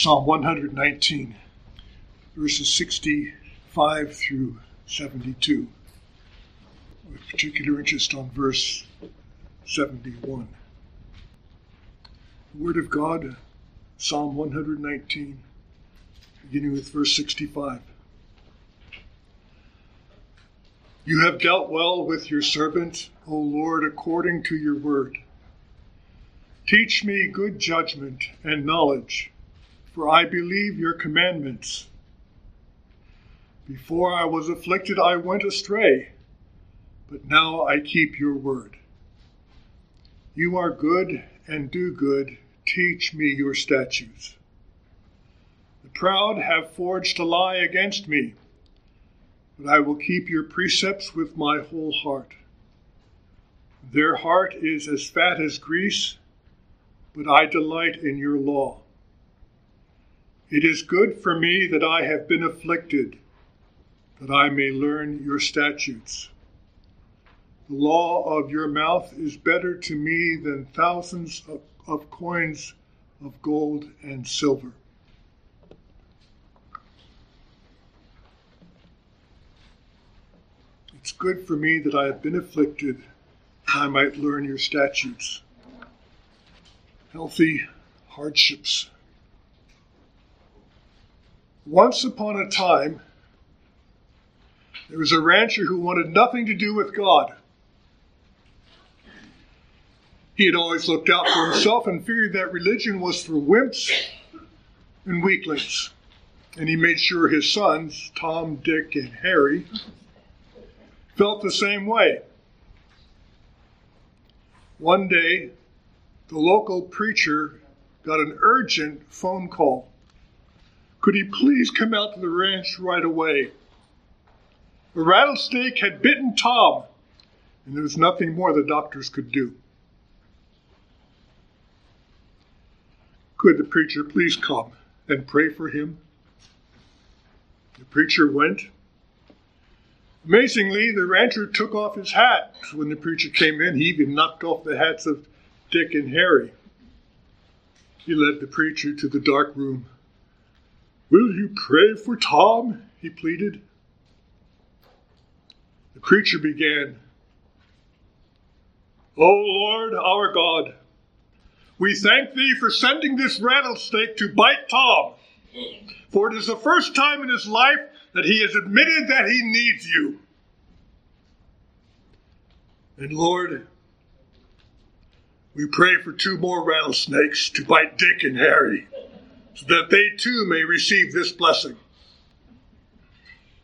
Psalm 119, verses 65 through 72, with particular interest on verse 71. The Word of God, Psalm 119, beginning with verse 65. You have dealt well with your servant, O Lord, according to your word. Teach me good judgment and knowledge, for I believe your commandments. Before I was afflicted, I went astray, but now I keep your word. You are good and do good. Teach me your statutes. The proud have forged a lie against me but I will keep your precepts with my whole heart. Their heart is as fat as grease, but I delight in your law. It is good for me that I have been afflicted, that I may learn your statutes. The law of your mouth is better to me than thousands of, of coins of gold and silver. It's good for me that I have been afflicted, that I might learn your statutes. Healthy hardships. Once upon a time, there was a rancher who wanted nothing to do with God. He had always looked out for himself and figured that religion was for wimps and weaklings. And he made sure his sons, Tom, Dick, and Harry, felt the same way. One day, the local preacher got an urgent phone call. Could he please come out to the ranch right away? A rattlesnake had bitten Tom, and there was nothing more the doctors could do. Could the preacher please come and pray for him? The preacher went Amazingly, the rancher took off his hat when the preacher came in. He even knocked off the hats of Dick and Harry. He led the preacher to the dark room. Will you pray for Tom? he pleaded. The preacher began, O Lord our God, we thank thee for sending this rattlesnake to bite Tom, for it is the first time in his life that he has admitted that he needs you. And Lord, we pray for two more rattlesnakes to bite Dick and Harry, that they too may receive this blessing.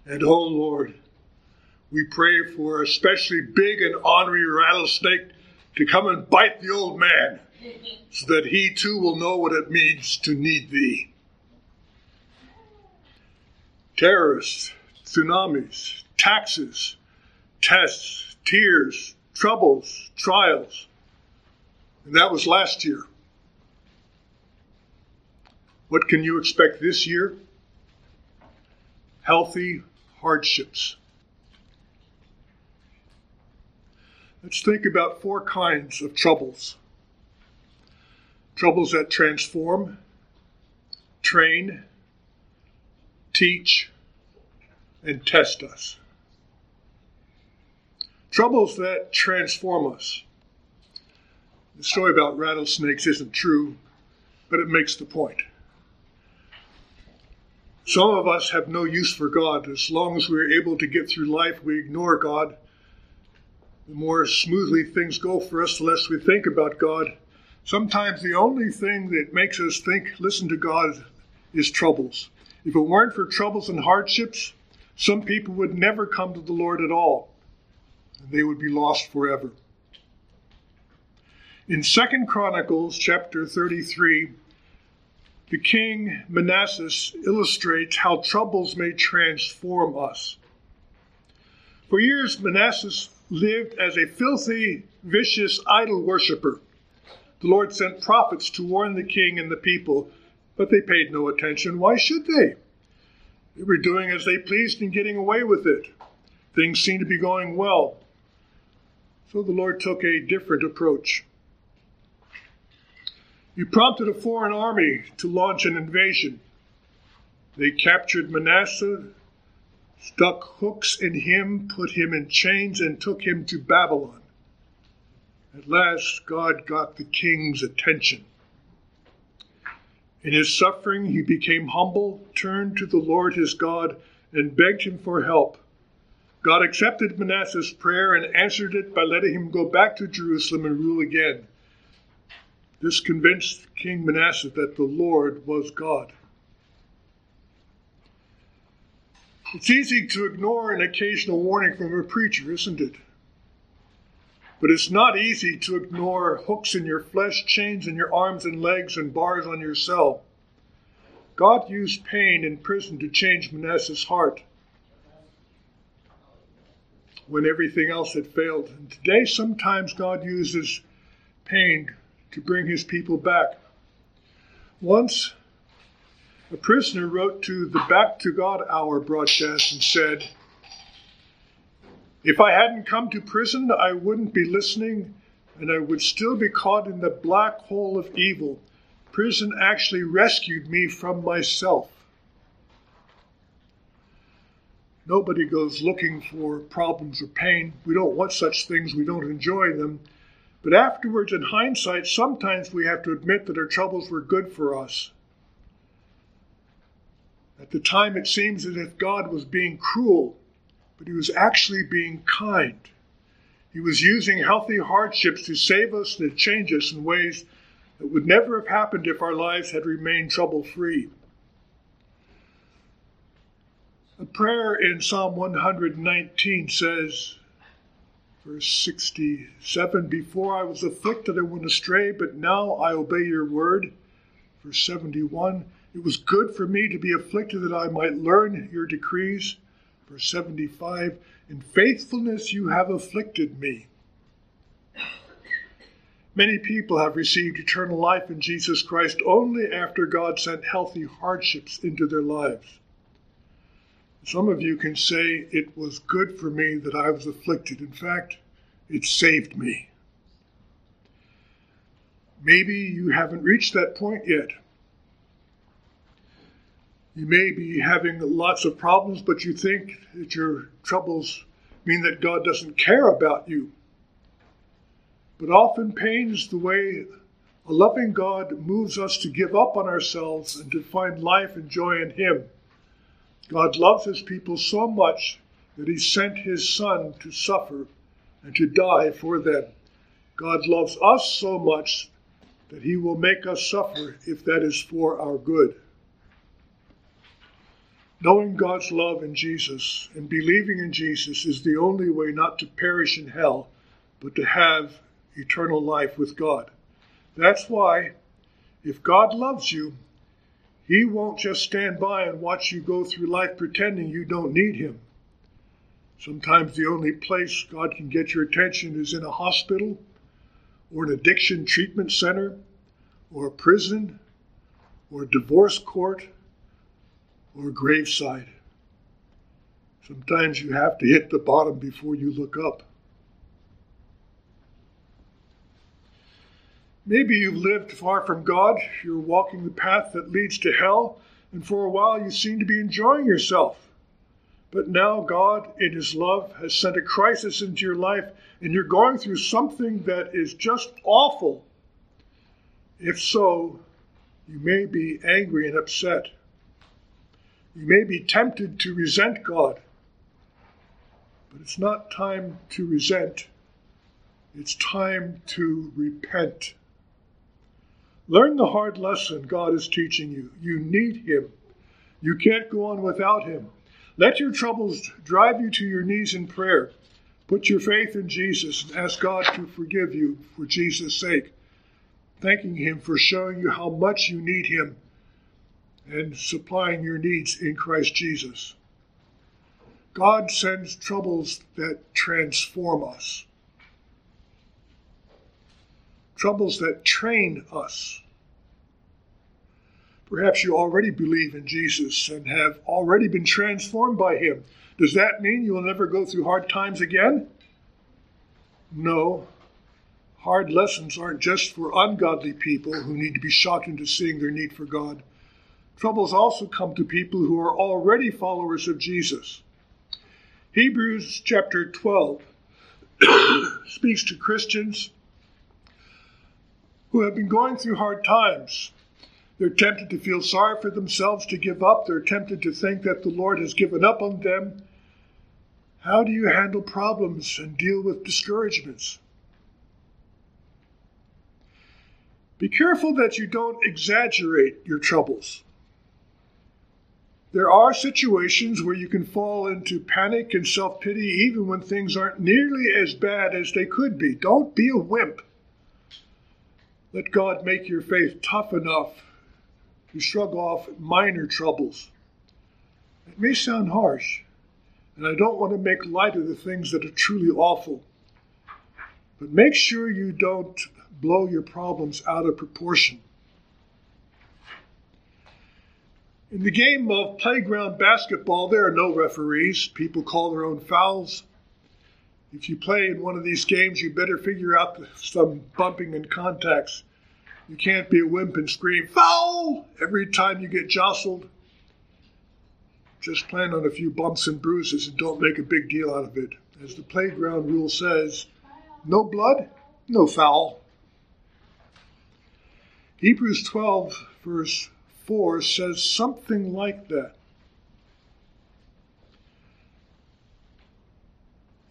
And oh Lord, we pray for especially big and ornery rattlesnake to come and bite the old man, so that he too will know what it means to need thee terrorists, tsunamis, taxes, tests, tears, troubles, trials. And that was last year. What can you expect this year? Healthy hardships. Let's think about four kinds of troubles troubles that transform, train, teach, and test us. Troubles that transform us. The story about rattlesnakes isn't true, but it makes the point. Some of us have no use for God. As long as we're able to get through life, we ignore God. The more smoothly things go for us, the less we think about God. Sometimes the only thing that makes us think, listen to God, is troubles. If it weren't for troubles and hardships, some people would never come to the Lord at all, and they would be lost forever. In Second Chronicles chapter 33, the king Manasseh illustrates how troubles may transform us. For years, Manasseh lived as a filthy, vicious idol worshiper. The Lord sent prophets to warn the king and the people but they paid no attention. Why should they? They were doing as they pleased and getting away with it. Things seemed to be going well. So the Lord took a different approach. You prompted a foreign army to launch an invasion. They captured Manasseh, stuck hooks in him, put him in chains, and took him to Babylon. At last, God got the king's attention. In his suffering, he became humble, turned to the Lord his God, and begged him for help. God accepted Manasseh's prayer and answered it by letting him go back to Jerusalem and rule again. This convinced King Manasseh that the Lord was God. It's easy to ignore an occasional warning from a preacher, isn't it? But it's not easy to ignore hooks in your flesh, chains in your arms and legs, and bars on your cell. God used pain in prison to change Manasseh's heart when everything else had failed. And today, sometimes God uses pain to bring his people back. Once, a prisoner wrote to the Back to God Hour broadcast and said, If I hadn't come to prison, I wouldn't be listening and I would still be caught in the black hole of evil. Prison actually rescued me from myself. Nobody goes looking for problems or pain. We don't want such things, we don't enjoy them. But afterwards, in hindsight, sometimes we have to admit that our troubles were good for us. At the time, it seems as if God was being cruel, but He was actually being kind. He was using healthy hardships to save us and to change us in ways that would never have happened if our lives had remained trouble free. A prayer in Psalm 119 says, verse 67 Before I was afflicted, I went astray, but now I obey your word. Verse 71 It was good for me to be afflicted that I might learn your decrees. Verse 75 In faithfulness you have afflicted me. Many people have received eternal life in Jesus Christ only after God sent healthy hardships into their lives. Some of you can say, It was good for me that I was afflicted. In fact, it saved me. Maybe you haven't reached that point yet. You may be having lots of problems, but you think that your troubles mean that God doesn't care about you. But often pain is the way a loving God moves us to give up on ourselves and to find life and joy in Him. God loves his people so much that he sent his son to suffer and to die for them. God loves us so much that he will make us suffer if that is for our good. Knowing God's love in Jesus and believing in Jesus is the only way not to perish in hell, but to have eternal life with God. That's why, if God loves you, he won't just stand by and watch you go through life pretending you don't need Him. Sometimes the only place God can get your attention is in a hospital, or an addiction treatment center, or a prison, or a divorce court, or a graveside. Sometimes you have to hit the bottom before you look up. Maybe you've lived far from God, you're walking the path that leads to hell, and for a while you seem to be enjoying yourself. But now God, in His love, has sent a crisis into your life, and you're going through something that is just awful. If so, you may be angry and upset. You may be tempted to resent God. But it's not time to resent, it's time to repent. Learn the hard lesson God is teaching you. You need Him. You can't go on without Him. Let your troubles drive you to your knees in prayer. Put your faith in Jesus and ask God to forgive you for Jesus' sake, thanking Him for showing you how much you need Him and supplying your needs in Christ Jesus. God sends troubles that transform us troubles that train us. Perhaps you already believe in Jesus and have already been transformed by him. Does that mean you will never go through hard times again? No. Hard lessons aren't just for ungodly people who need to be shocked into seeing their need for God. Troubles also come to people who are already followers of Jesus. Hebrews chapter 12 speaks to Christians who have been going through hard times. They're tempted to feel sorry for themselves, to give up. They're tempted to think that the Lord has given up on them. How do you handle problems and deal with discouragements? Be careful that you don't exaggerate your troubles. There are situations where you can fall into panic and self pity even when things aren't nearly as bad as they could be. Don't be a wimp. Let God make your faith tough enough to shrug off minor troubles. It may sound harsh, and I don't want to make light of the things that are truly awful, but make sure you don't blow your problems out of proportion. In the game of playground basketball, there are no referees. People call their own fouls. If you play in one of these games, you better figure out some bumping and contacts. You can't be a wimp and scream, foul, every time you get jostled. Just plan on a few bumps and bruises and don't make a big deal out of it. As the playground rule says, no blood, no foul. Hebrews 12, verse 4 says something like that.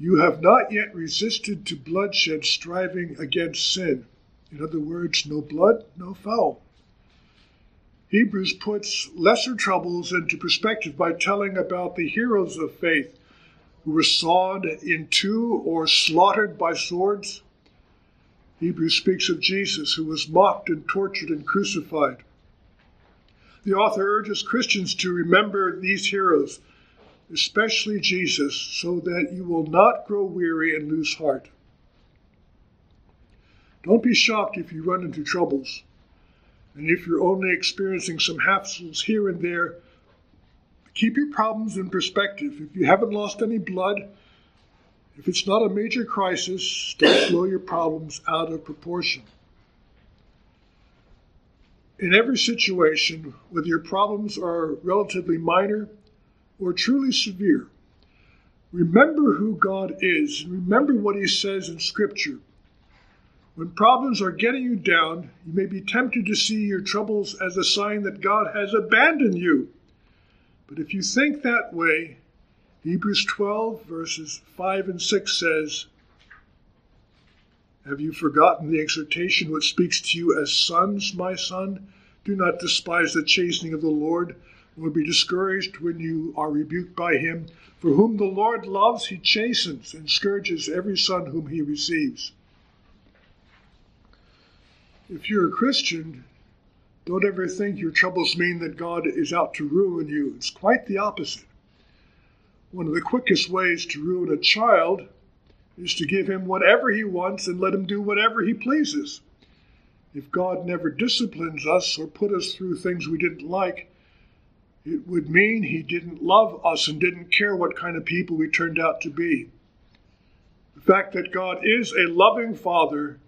You have not yet resisted to bloodshed, striving against sin. In other words, no blood, no foul. Hebrews puts lesser troubles into perspective by telling about the heroes of faith who were sawed in two or slaughtered by swords. Hebrews speaks of Jesus who was mocked and tortured and crucified. The author urges Christians to remember these heroes, especially Jesus, so that you will not grow weary and lose heart. Don't be shocked if you run into troubles. And if you're only experiencing some hassles here and there, keep your problems in perspective. If you haven't lost any blood, if it's not a major crisis, don't blow your problems out of proportion in every situation, whether your problems are relatively minor or truly severe, remember who God is remember what He says in Scripture. When problems are getting you down, you may be tempted to see your troubles as a sign that God has abandoned you. But if you think that way, Hebrews 12, verses 5 and 6 says, Have you forgotten the exhortation which speaks to you as sons, my son? Do not despise the chastening of the Lord, nor be discouraged when you are rebuked by him. For whom the Lord loves, he chastens and scourges every son whom he receives. If you're a Christian, don't ever think your troubles mean that God is out to ruin you. It's quite the opposite. One of the quickest ways to ruin a child is to give him whatever he wants and let him do whatever he pleases. If God never disciplines us or put us through things we didn't like, it would mean He didn't love us and didn't care what kind of people we turned out to be. The fact that God is a loving Father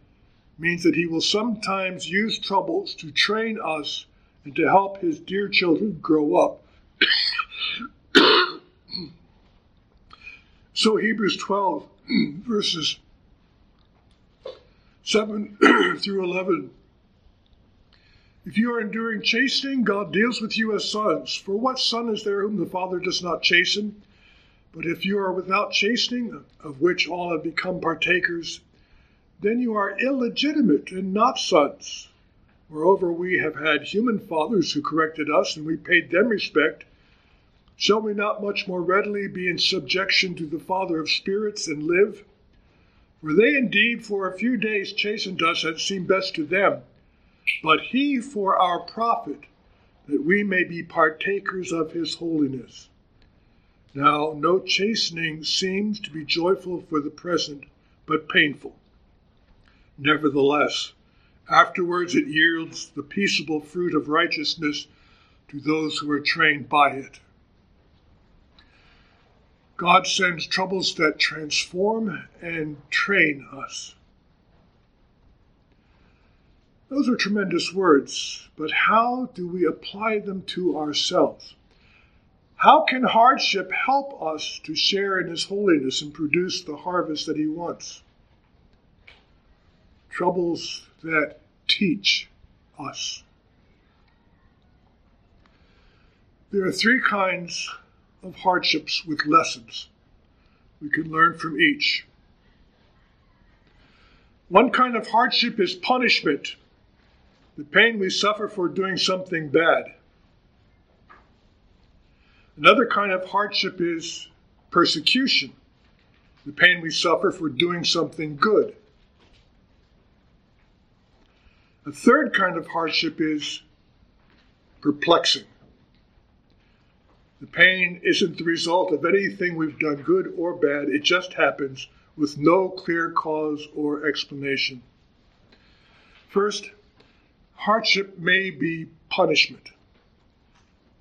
means that He will sometimes use troubles to train us and to help His dear children grow up. so, Hebrews 12, verses 7 through 11. If you are enduring chastening, God deals with you as sons. For what son is there whom the Father does not chasten? But if you are without chastening, of which all have become partakers, then you are illegitimate and not sons. Moreover, we have had human fathers who corrected us, and we paid them respect. Shall we not much more readily be in subjection to the Father of spirits and live? For they indeed for a few days chastened us as seemed best to them, but he for our profit, that we may be partakers of his holiness. Now, no chastening seems to be joyful for the present, but painful. Nevertheless, afterwards it yields the peaceable fruit of righteousness to those who are trained by it. God sends troubles that transform and train us. Those are tremendous words, but how do we apply them to ourselves? How can hardship help us to share in His holiness and produce the harvest that He wants? Troubles that teach us. There are three kinds of hardships with lessons. We can learn from each. One kind of hardship is punishment, the pain we suffer for doing something bad. Another kind of hardship is persecution, the pain we suffer for doing something good. A third kind of hardship is perplexing. The pain isn't the result of anything we've done good or bad, it just happens with no clear cause or explanation. First, hardship may be punishment.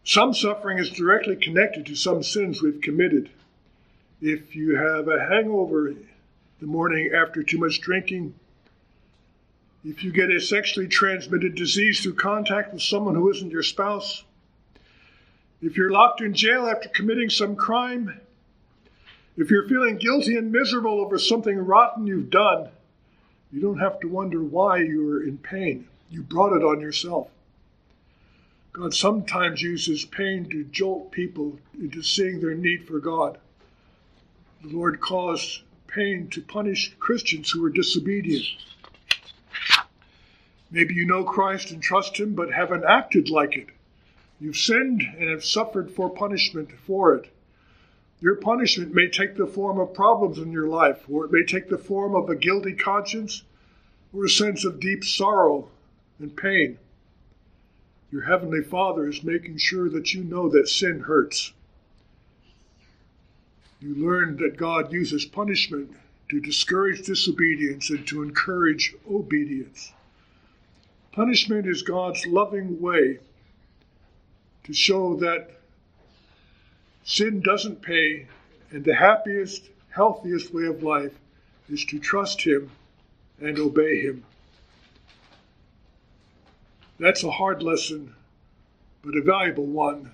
Some suffering is directly connected to some sins we've committed. If you have a hangover the morning after too much drinking, if you get a sexually transmitted disease through contact with someone who isn't your spouse, if you're locked in jail after committing some crime, if you're feeling guilty and miserable over something rotten you've done, you don't have to wonder why you're in pain. You brought it on yourself. God sometimes uses pain to jolt people into seeing their need for God. The Lord caused pain to punish Christians who were disobedient. Maybe you know Christ and trust Him, but haven't acted like it. You've sinned and have suffered for punishment for it. Your punishment may take the form of problems in your life, or it may take the form of a guilty conscience or a sense of deep sorrow and pain. Your Heavenly Father is making sure that you know that sin hurts. You learn that God uses punishment to discourage disobedience and to encourage obedience. Punishment is God's loving way to show that Sin doesn't pay, and the happiest, healthiest way of life is to trust Him and obey Him. That's a hard lesson, but a valuable one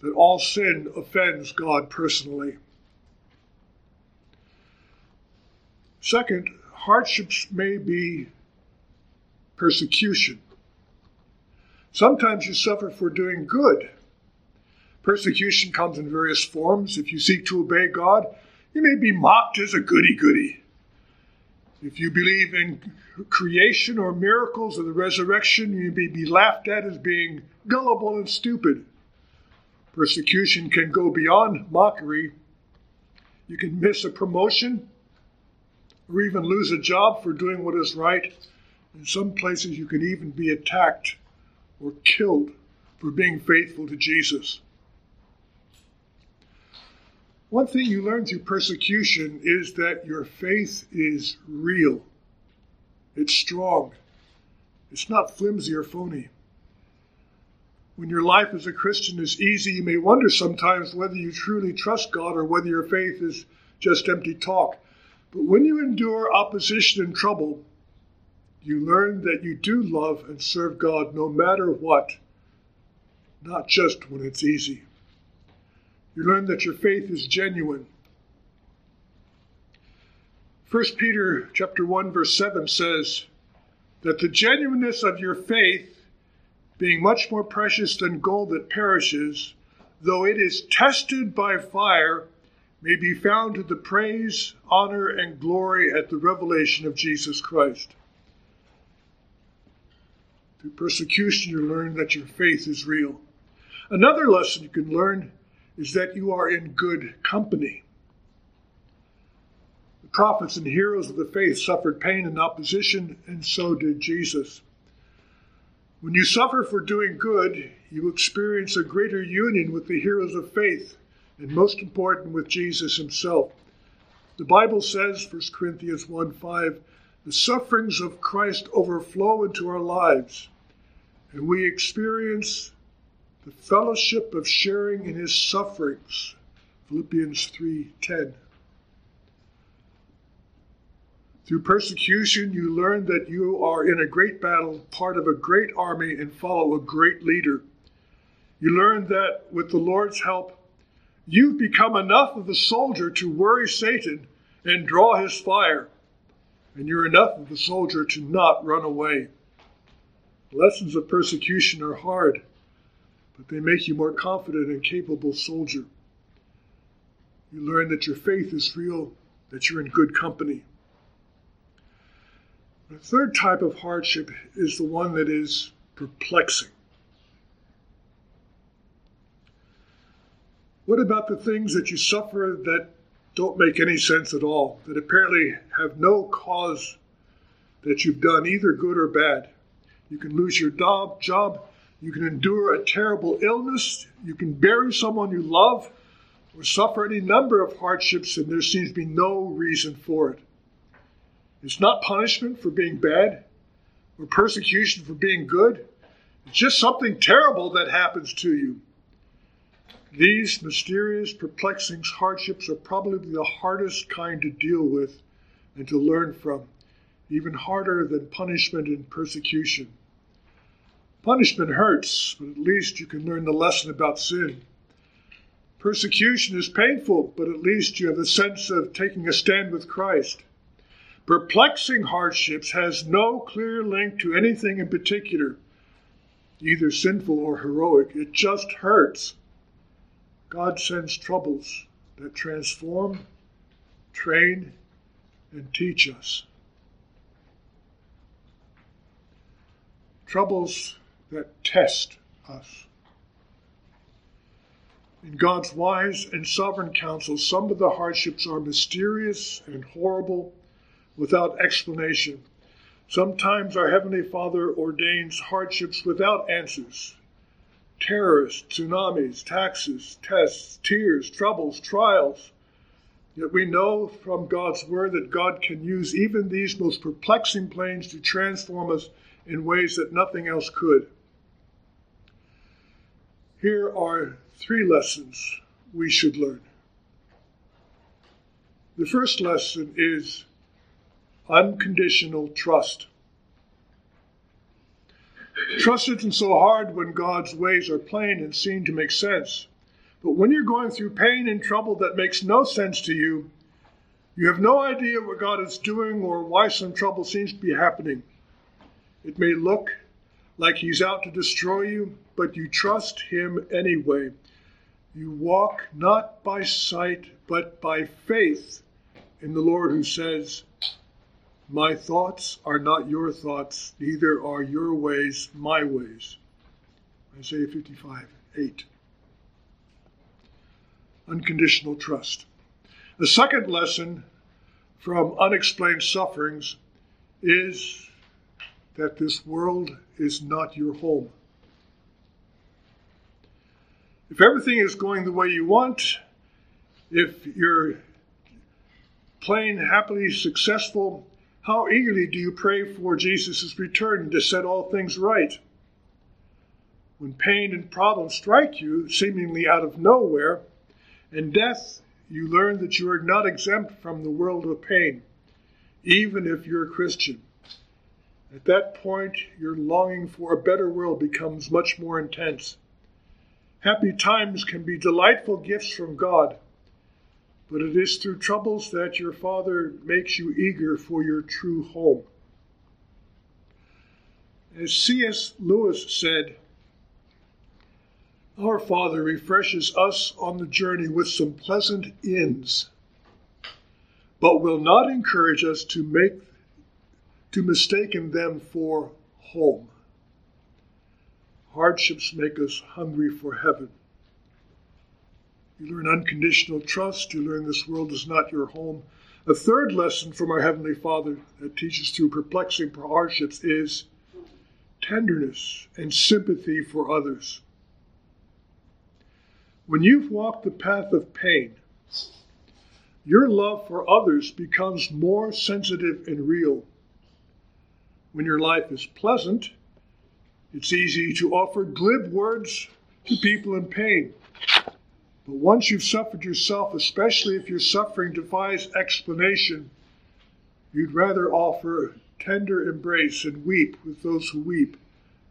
that all sin offends God personally. Second, hardships may be persecution. Sometimes you suffer for doing good Persecution comes in various forms. If you seek to obey God, you may be mocked as a goody goody. If you believe in creation or miracles or the resurrection, you may be laughed at as being gullible and stupid. Persecution can go beyond mockery. You can miss a promotion or even lose a job for doing what is right. In some places, you can even be attacked or killed for being faithful to Jesus. One thing you learn through persecution is that your faith is real. It's strong. It's not flimsy or phony. When your life as a Christian is easy, you may wonder sometimes whether you truly trust God or whether your faith is just empty talk. But when you endure opposition and trouble, you learn that you do love and serve God no matter what, not just when it's easy. You learn that your faith is genuine. 1 Peter chapter 1 verse 7 says that the genuineness of your faith being much more precious than gold that perishes though it is tested by fire may be found to the praise, honor and glory at the revelation of Jesus Christ. Through persecution you learn that your faith is real. Another lesson you can learn is that you are in good company. The prophets and heroes of the faith suffered pain and opposition, and so did Jesus. When you suffer for doing good, you experience a greater union with the heroes of faith, and most important, with Jesus himself. The Bible says, 1 Corinthians 1 5, the sufferings of Christ overflow into our lives, and we experience the fellowship of sharing in his sufferings. Philippians 3:10. Through persecution, you learn that you are in a great battle, part of a great army, and follow a great leader. You learn that with the Lord's help, you've become enough of a soldier to worry Satan and draw his fire, and you're enough of a soldier to not run away. Lessons of persecution are hard, but they make you more confident and capable soldier. You learn that your faith is real, that you're in good company. The third type of hardship is the one that is perplexing. What about the things that you suffer that don't make any sense at all, that apparently have no cause that you've done either good or bad? You can lose your job, job, you can endure a terrible illness, you can bury someone you love, or suffer any number of hardships, and there seems to be no reason for it. It's not punishment for being bad or persecution for being good. It's just something terrible that happens to you. These mysterious, perplexing hardships are probably the hardest kind to deal with and to learn from, even harder than punishment and persecution. Punishment hurts, but at least you can learn the lesson about sin. Persecution is painful, but at least you have the sense of taking a stand with Christ. Perplexing hardships has no clear link to anything in particular, either sinful or heroic. It just hurts. God sends troubles that transform, train, and teach us. Troubles that test us. In God's wise and sovereign counsel, some of the hardships are mysterious and horrible without explanation. Sometimes our Heavenly Father ordains hardships without answers terrorists, tsunamis, taxes, tests, tears, troubles, trials. Yet we know from God's Word that God can use even these most perplexing planes to transform us in ways that nothing else could. Here are three lessons we should learn. The first lesson is unconditional trust. Trust isn't so hard when God's ways are plain and seen to make sense. But when you're going through pain and trouble that makes no sense to you, you have no idea what God is doing or why some trouble seems to be happening. It may look like He's out to destroy you, but you trust Him anyway. You walk not by sight, but by faith in the Lord who says, My thoughts are not your thoughts, neither are your ways my ways. Isaiah 55 8. Unconditional trust. The second lesson from unexplained sufferings is that this world is not your home. If everything is going the way you want, if you're plain happily successful, how eagerly do you pray for Jesus' return to set all things right? When pain and problems strike you, seemingly out of nowhere, and death, you learn that you are not exempt from the world of pain, even if you're a Christian. At that point, your longing for a better world becomes much more intense. Happy times can be delightful gifts from God, but it is through troubles that your Father makes you eager for your true home. As C.S. Lewis said, our Father refreshes us on the journey with some pleasant inns, but will not encourage us to make to mistaken them for home. Hardships make us hungry for heaven. You learn unconditional trust. You learn this world is not your home. A third lesson from our Heavenly Father that teaches through perplexing hardships is tenderness and sympathy for others. When you've walked the path of pain, your love for others becomes more sensitive and real. When your life is pleasant, it's easy to offer glib words to people in pain. But once you've suffered yourself, especially if your suffering defies explanation, You'd rather offer tender embrace and weep with those who weep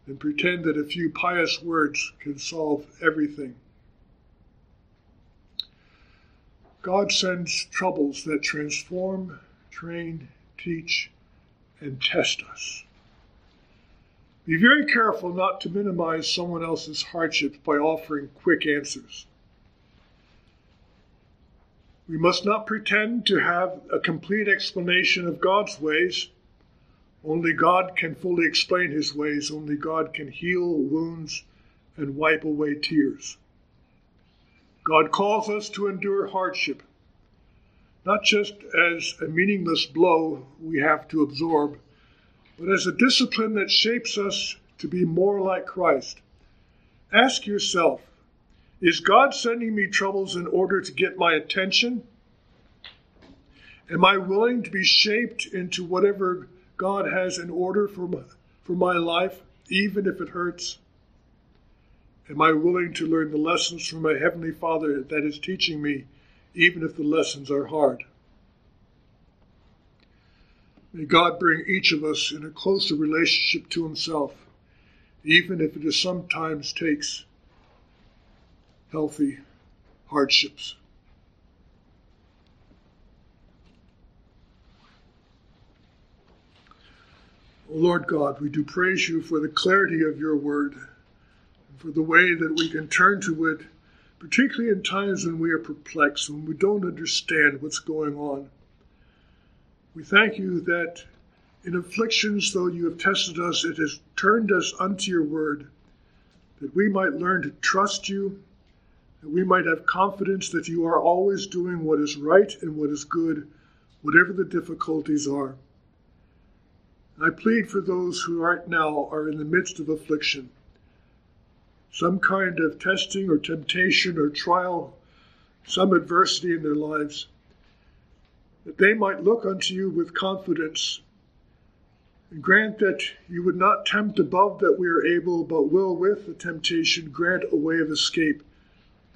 than pretend that a few pious words can solve everything. God sends troubles that transform, train, teach, and test us. Be very careful not to minimize someone else's hardships by offering quick answers. We must not pretend to have a complete explanation of God's ways. Only God can fully explain his ways. Only God can heal wounds and wipe away tears. God calls us to endure hardship, not just as a meaningless blow we have to absorb, but as a discipline that shapes us to be more like Christ. Ask yourself is God sending me troubles in order to get my attention? Am I willing to be shaped into whatever God has in order for my, for my life, even if it hurts? Am I willing to learn the lessons from my Heavenly Father that is teaching me, even if the lessons are hard? May God bring each of us in a closer relationship to Himself, even if it sometimes takes healthy hardships. O Lord God, we do praise you for the clarity of your word and for the way that we can turn to it, particularly in times when we are perplexed, when we don't understand what's going on. We thank you that in afflictions, though you have tested us, it has turned us unto your word, that we might learn to trust you that we might have confidence that you are always doing what is right and what is good, whatever the difficulties are. I plead for those who right now are in the midst of affliction, some kind of testing or temptation or trial, some adversity in their lives, that they might look unto you with confidence and grant that you would not tempt above that we are able, but will with the temptation grant a way of escape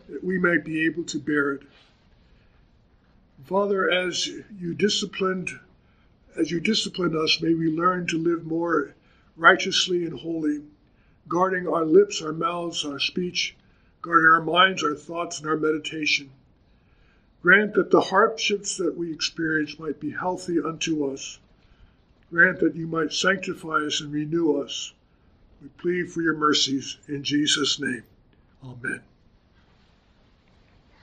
that we might be able to bear it. Father, as you disciplined, as you discipline us, may we learn to live more righteously and holy, guarding our lips, our mouths, our speech, guarding our minds, our thoughts, and our meditation. Grant that the hardships that we experience might be healthy unto us. Grant that you might sanctify us and renew us. We plead for your mercies in Jesus' name. Amen.